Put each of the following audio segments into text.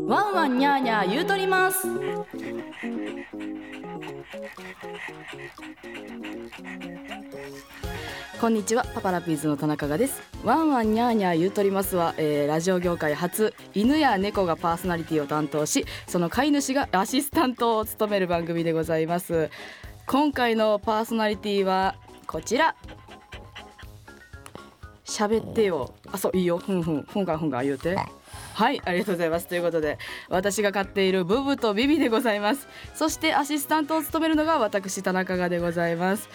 ワンワンニャーニャー言うとります。こんにちはパパラピーズの田中がです。ワンワンニャーニャー言うとりますは、えー、ラジオ業界初犬や猫がパーソナリティを担当しその飼い主がアシスタントを務める番組でございます。今回のパーソナリティはこちら。喋ってよ。あそういいよ。ふんふん。ふんがふんが言うて。はいありがとうございます。ということで私が飼っているブブとビビでございます。そしてアシスタントを務めるのが私田中がでございます。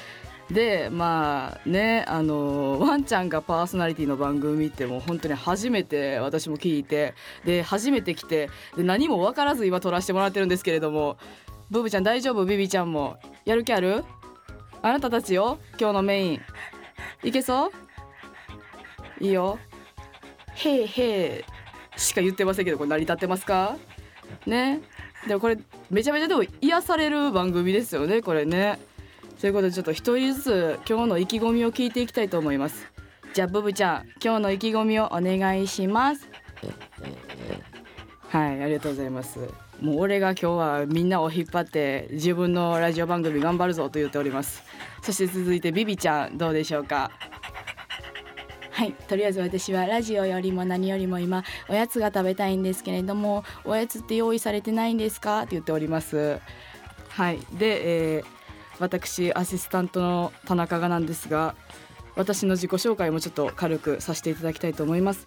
でまあねあのワンちゃんがパーソナリティの番組ってもう本当に初めて私も聞いてで初めて来てで何も分からず今撮らせてもらってるんですけれどもブブちゃん大丈夫？ビビちゃんも。やる気ある？あなたたちよ？今日のメイン。いけそう？いいよ。へいへい。しか言ってませんけどこれ成り立ってますか？ね。でもこれめちゃめちゃでも癒される番組ですよねこれね。ということでちょっと一人ずつ今日の意気込みを聞いていきたいと思います。じゃあブブちゃん今日の意気込みをお願いします。はいありがとうございます。もう俺が今日はみんなを引っ張って自分のラジオ番組頑張るぞと言っております。そして続いてビビちゃんどうでしょうか？はいとりあえず私はラジオよりも何よりも今おやつが食べたいんですけれどもおやつって用意されてないんですか？って言っておりますはいで、えー私アシスタントの田中がなんですが私の自己紹介もちょっと軽くさせていただきたいと思います。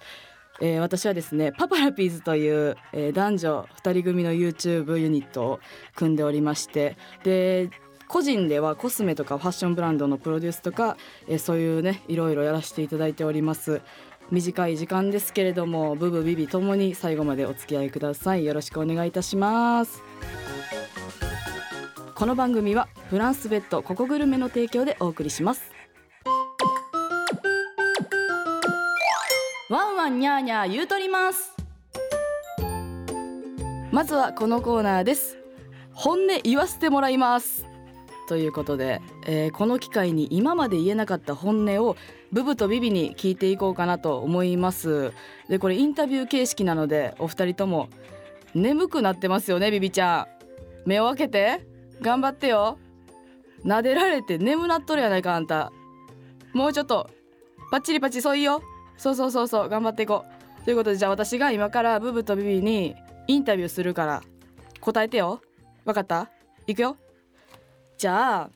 えー、私はですねパパラピーズという、えー、男女2人組の YouTube ユニットを組んでおりましてで個人ではコスメとかファッションブランドのプロデュースとか、えー、そういうねいろいろやらせていただいております。短い時間ですけれどもブブビビともに最後までお付き合いください。よろしくお願いいたします。この番組はフランスベッドココグルメの提供でお送りします。ワンワンニャーニャー言うとります。まずはこのコーナーです。本音言わせてもらいます。ということで、えー、この機会に今まで言えなかった本音をブブとビビに聞いていこうかなと思います。でこれインタビュー形式なのでお二人とも眠くなってますよねビビちゃん。目を開けて。頑張ってよ。撫でられて眠なっとるやないかあんた。もうちょっと。パッチリパチそういいよ。そうそうそうそう。頑張っていこう。ということでじゃあ私が今からブブとビビにインタビューするから答えてよ。わかった？いくよ。じゃあ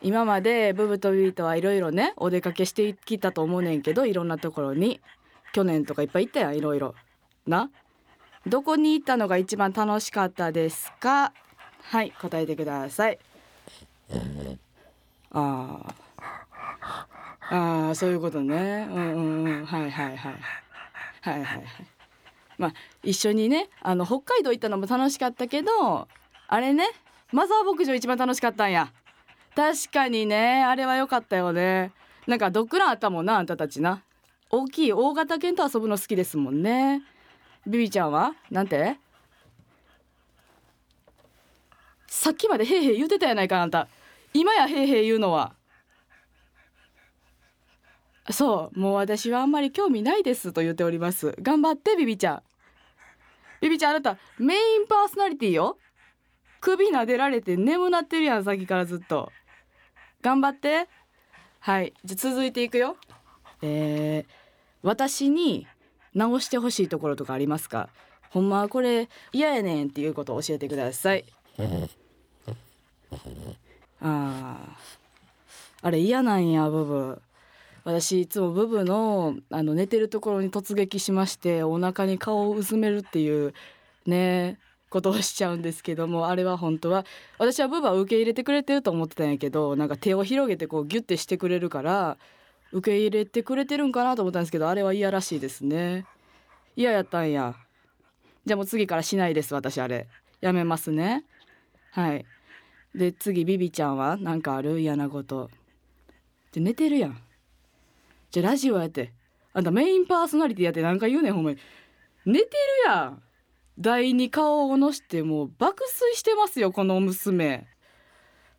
今までブブとビビとはいろいろねお出かけしてきたと思うねんけどいろんなところに去年とかいっぱい行ったやんいろいろ。な？どこに行ったのが一番楽しかったですか？はい答えてください。あああそういうことね。うんうんうん。はいはいはい。はいはいはい。まあ一緒にねあの北海道行ったのも楽しかったけどあれねマザー牧場一番楽しかったんや。確かにね。あれは良かったよね。なんかドッグランあったもんなあんたたちな。大きい大型犬と遊ぶの好きですもんね。ビビちゃんは？なんて？さっきまでへいへい言うてたやないかあんた。今やへいへい言うのは。そう。もう私はあんまり興味ないですと言っております。頑張ってビビちゃん。ビビちゃんあなたメインパーソナリティよ。首撫でられて眠なってるやんさっきからずっと。頑張って。はい。じゃ続いていくよ。えー、私に直してほしいところとかありますか？ほんまはこれ嫌やねんっていうことを教えてください。ああれ嫌なんやブブ。私いつもブブのあの寝てるところに突撃しましてお腹に顔をうずめるっていうね。ことをしちゃうんですけどもあれは本当は私はブブは受け入れてくれてると思ってたんやけどなんか手を広げてこうギュッてしてくれるから受け入れてくれてるんかなと思ったんですけどあれは嫌らしいですね。嫌やったんや。じゃあもう次からしないです私あれ。やめますね。はい。で次ビビちゃんは何かある？嫌なこと。で寝てるやん。じゃラジオやって。あんたメインパーソナリティやって何か言うねんほんまに。寝てるやん。台に顔をのしてもう爆睡してますよこの娘。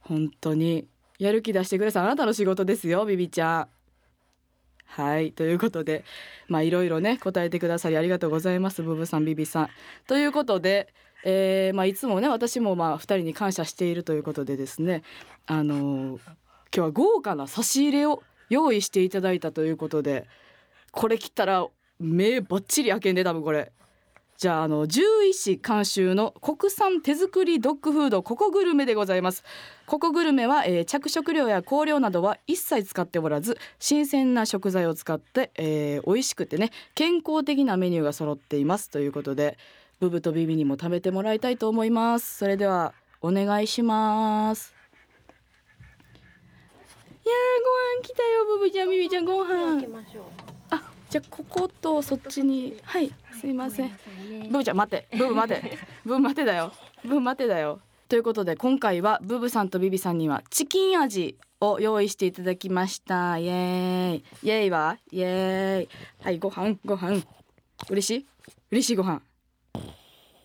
本当に。やる気出してくださいあなたの仕事ですよビビちゃん。はいということでまあいろいろね答えてくださりありがとうございますブブさんビビさん。ということで、えーまあ、いつもね私もまあ2人に感謝しているということでですねあのー、今日は豪華な差し入れを用意していただいたということでこれ切ったら目ばっちり開けんで多分これ。じゃああの獣医師監修の国産手作りドッグフードココグルメでございます。ココグルメは、えー、着色料や香料などは一切使っておらず新鮮な食材を使って、えー、美味しくてね健康的なメニューが揃っています。ということでブブとビビにも食べてもらいたいと思います。それではお願いします。いやご飯来たよブブちゃんビビちゃんご飯。あじゃあこことそっちにはいすいません。ブブちゃん待って。ブブ待て。ブブ待てだよ。ブブ待てだよ。ということで今回はブブさんとビビさんにはチキン味を用意していただきました。イエーイ。イエーイは？イエーイ。はいご飯。ご飯。嬉しい？嬉しいご飯。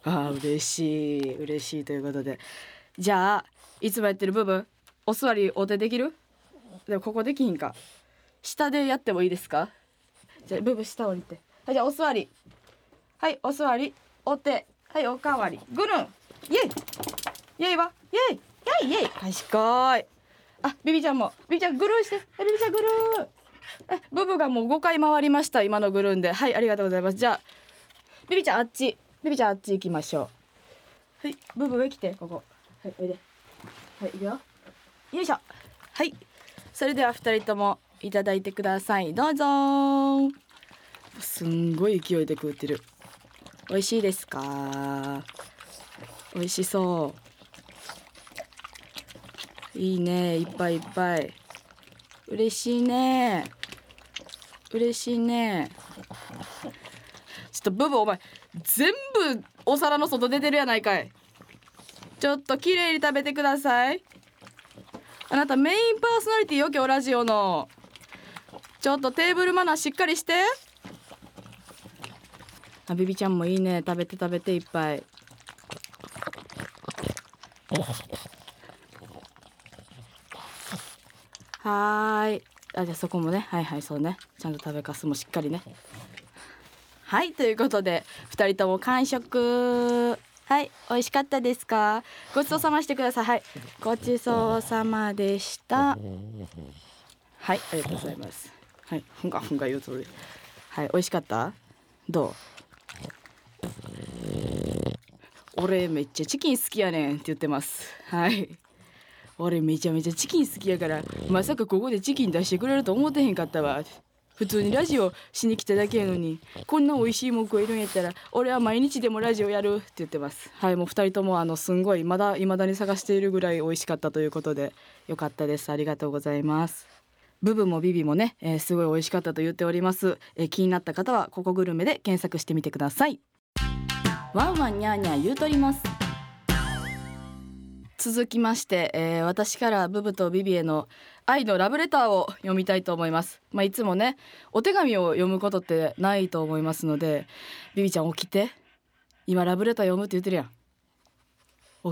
あー嬉しい。嬉しいということで。じゃあいつもやってる部分お座りお手できる？でもここできひんか。下でやってもいいですか？じゃあブブ下降りて。はいじゃあお座り。はいお座り。お手。はいおかわり。ぐるんイエイ。イエイは。イエイ。イエイイエイ。賢いあビビちゃんも。ビビちゃんぐるんして。ビビちゃんぐるんえブブがもう5回回りました。今のぐるんで。はいありがとうございます。じゃあビビちゃんあっち。ビビちゃんあっち行きましょう。はいブブ上来て。ここ。はいおいで。はい行くよ。よいしょ。はい。それでは二人とも。いただいてください。どうぞ。すんごい勢いで食ってる。美味しいですか？美味しそう。いいね。いっぱいいっぱい。嬉しいね。嬉しいね。ちょっとブブお前全部お皿の外出てるやないかい。ちょっと綺麗に食べてください。あなたメインパーソナリティよ今日ラジオのちょっとテーブルマナーしっかりして。あビビちゃんもいいね。食べて食べていっぱい。はーい。あじゃあそこもね。はいはいそうね。ちゃんと食べかすもしっかりね。はいということで2人とも完食。はい美味しかったですか？ごちそうさましてください。はいごちそうさまでした。はいありがとうございます。はい。ふんがふんが言うとり。はい。美味しかった？どう？俺めっちゃチキン好きやねんって言ってます。はい。俺めちゃめちゃチキン好きやからまさかここでチキン出してくれると思ってへんかったわ。普通にラジオしに来ただけやのにこんな美味しいもん食えるんやったら俺は毎日でもラジオやるって言ってます。はい。もう二人ともあのすんごいまだ未だに探しているぐらい美味しかったということでよかったです。ありがとうございます。ブブもビビもね、えー、すごい美味しかったと言っております、えー、気になった方はここグルメで検索してみてください。ワンワンニャーニャー言うとります。続きまして、えー、私からブブとビビへの愛のラブレターを読みたいと思います。まあいつもねお手紙を読むことってないと思いますのでビビちゃん起きて。今ラブレター読むって言ってるやん。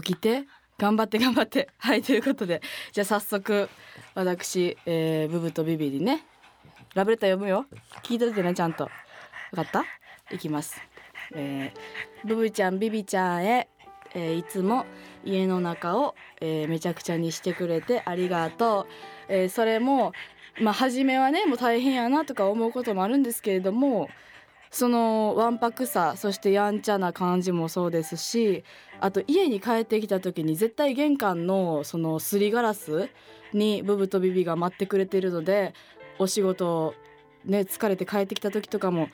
起きて頑張って頑張って。はいということで。じゃあ早速私、えー、ブブとビビにね。ラブレター読むよ。聞いといてねちゃんと。分かった？いきます。えー、ブブちゃんビビちゃんへえー、いつも家の中を、えー、めちゃくちゃにしてくれてありがとう、えー、それもまあ初めはねもう大変やなとか思うこともあるんですけれどもそのわんぱくさそしてやんちゃな感じもそうですしあと家に帰ってきた時に絶対玄関のそのすりガラスにブブとビビが待ってくれてるのでお仕事ね疲れて帰ってきた時とかも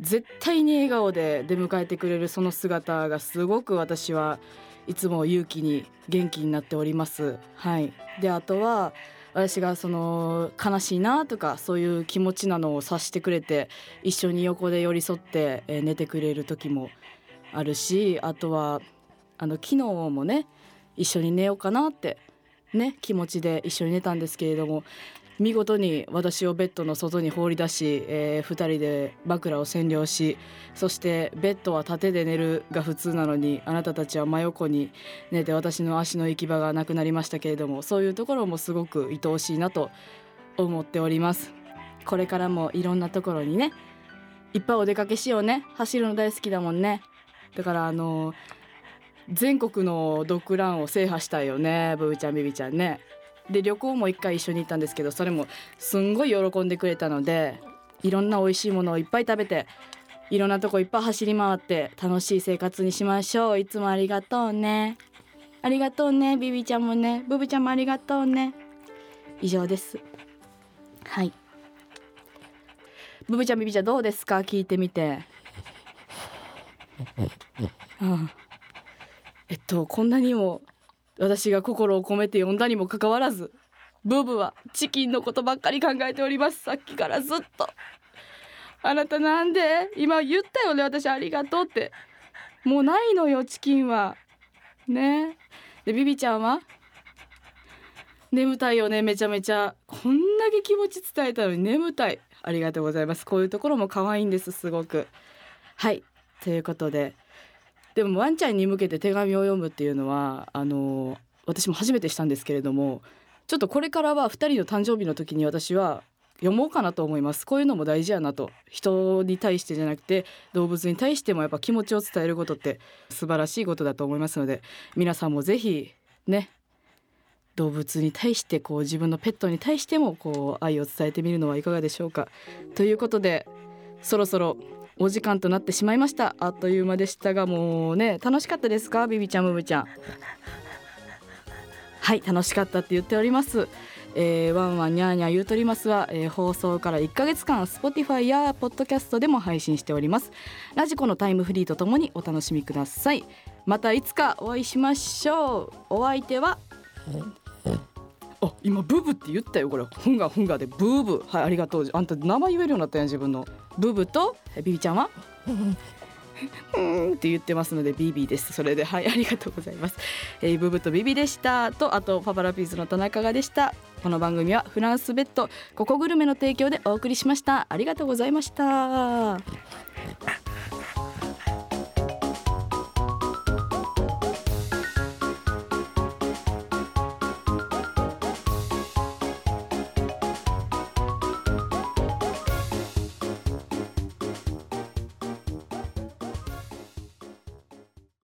絶対に笑顔で出迎えてくれるその姿がすごく私はいつも勇気に元気になっております。はい、であとは私がその悲しいなとかそういう気持ちなのを察してくれて一緒に横で寄り添って寝てくれる時もあるしあとはあの昨日もね一緒に寝ようかなってね気持ちで一緒に寝たんですけれども見事に私をベッドの外に放り出し、えー、2人で枕を占領しそしてベッドは縦で寝るが普通なのにあなたたちは真横に寝て私の足の行き場がなくなりましたけれどもそういうところもすごく愛おしいなと思っております。これからもいろんなところにねいっぱいお出かけしようね。走るの大好きだもんね。だからあの全国のドッグランを制覇したいよねブーちゃんビビちゃんね。で旅行も一回一緒に行ったんですけどそれもすんごい喜んでくれたのでいろんな美味しいものをいっぱい食べていろんなとこいっぱい走り回って楽しい生活にしましょう。いつもありがとうね。ありがとうねビビちゃんもね。ブブちゃんもありがとうね。以上です。はい。ブブちゃんビビちゃんどうですか？聞いてみて。うん。えっとこんなにも私が心を込めて読んだにもかかわらずブブはチキンのことばっかり考えております。さっきからずっと。あなたなんで今言ったよね？私ありがとうって。もうないのよチキンは。ね。でビビちゃんは？眠たいよねめちゃめちゃ。こんだけ気持ち伝えたのに眠たい。ありがとうございます。こういうところも可愛いんですすごく。はい。ということででもワンちゃんに向けて手紙を読むっていうのはあの私も初めてしたんですけれどもちょっとこれからは2人の誕生日の時に私は読もうかなと思います。こういうのも大事やなと。人に対してじゃなくて動物に対してもやっぱ気持ちを伝えることって素晴らしいことだと思いますので皆さんもぜひね動物に対してこう自分のペットに対してもこう愛を伝えてみるのはいかがでしょうか。ということでそろそろお時間となってしまいました。あっという間でしたがもうね楽しかったですか？ビビちゃんムブちゃん。はい楽しかったって言っております。えー、ワンワンニャーニャー言うとりますは、えー、放送から1ヶ月間 Spotify や Podcast でも配信しております。ラジコのタイムフリーとともにお楽しみください。またいつかお会いしましょう。お相手は？あ今ブブって言ったよこれ。フンガフンガでブーブはいありがとう。あんた名前言えるようになったやん自分の。ブブとビビちゃんは？うんって言ってますのでビビです。それではいありがとうございます、えー、ブブとビビでした。とあとパパラピーズの田中がでした。この番組はフランスベッドココグルメの提供でお送りしました。ありがとうございました。